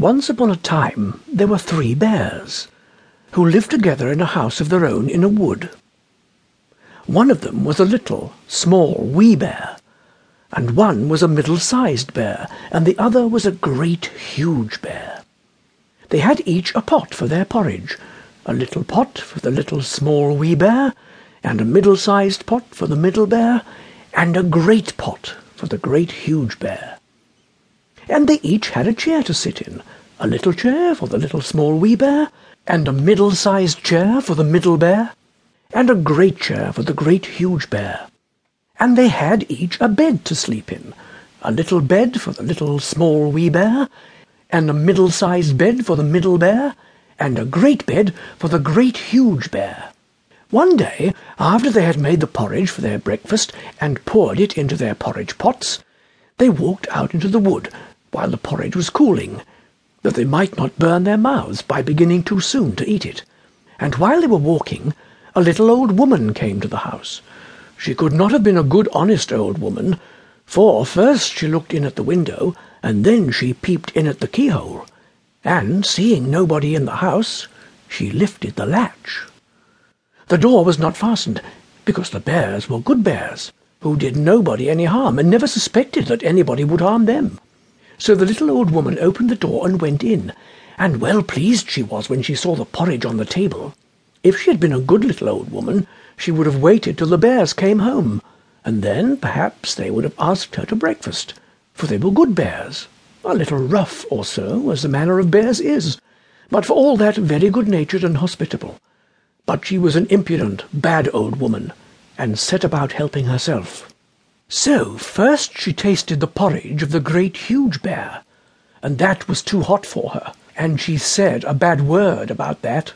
Once upon a time there were three bears, who lived together in a house of their own in a wood. One of them was a little, small, wee bear, and one was a middle-sized bear, and the other was a great, huge bear. They had each a pot for their porridge, a little pot for the little, small, wee bear, and a middle-sized pot for the middle bear, and a great pot for the great, huge bear and they each had a chair to sit in, a little chair for the little small wee bear, and a middle-sized chair for the middle bear, and a great chair for the great huge bear. And they had each a bed to sleep in, a little bed for the little small wee bear, and a middle-sized bed for the middle bear, and a great bed for the great huge bear. One day, after they had made the porridge for their breakfast and poured it into their porridge pots, they walked out into the wood while the porridge was cooling, that they might not burn their mouths by beginning too soon to eat it. And while they were walking, a little old woman came to the house. She could not have been a good honest old woman, for first she looked in at the window, and then she peeped in at the keyhole, and, seeing nobody in the house, she lifted the latch. The door was not fastened, because the bears were good bears, who did nobody any harm, and never suspected that anybody would harm them. So the little old woman opened the door and went in, and well pleased she was when she saw the porridge on the table. If she had been a good little old woman, she would have waited till the bears came home, and then perhaps they would have asked her to breakfast, for they were good bears, a little rough or so, as the manner of bears is, but for all that very good-natured and hospitable. But she was an impudent, bad old woman, and set about helping herself. So first she tasted the porridge of the great huge bear, and that was too hot for her, and she said a bad word about that.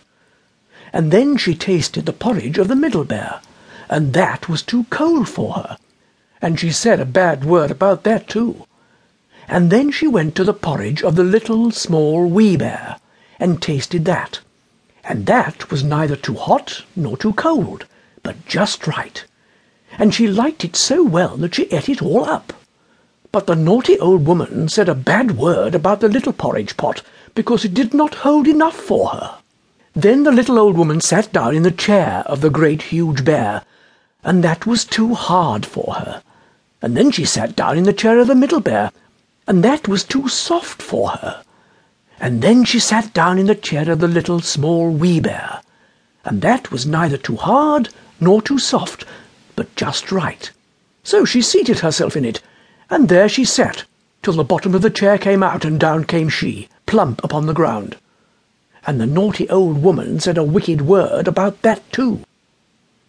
And then she tasted the porridge of the middle bear, and that was too cold for her, and she said a bad word about that too. And then she went to the porridge of the little, small, wee bear, and tasted that, and that was neither too hot nor too cold, but just right and she liked it so well that she ate it all up. But the naughty old woman said a bad word about the little porridge pot, because it did not hold enough for her. Then the little old woman sat down in the chair of the great huge bear, and that was too hard for her. And then she sat down in the chair of the middle bear, and that was too soft for her. And then she sat down in the chair of the little small wee bear, and that was neither too hard nor too soft, but just right. So she seated herself in it, and there she sat, till the bottom of the chair came out, and down came she, plump upon the ground. And the naughty old woman said a wicked word about that too.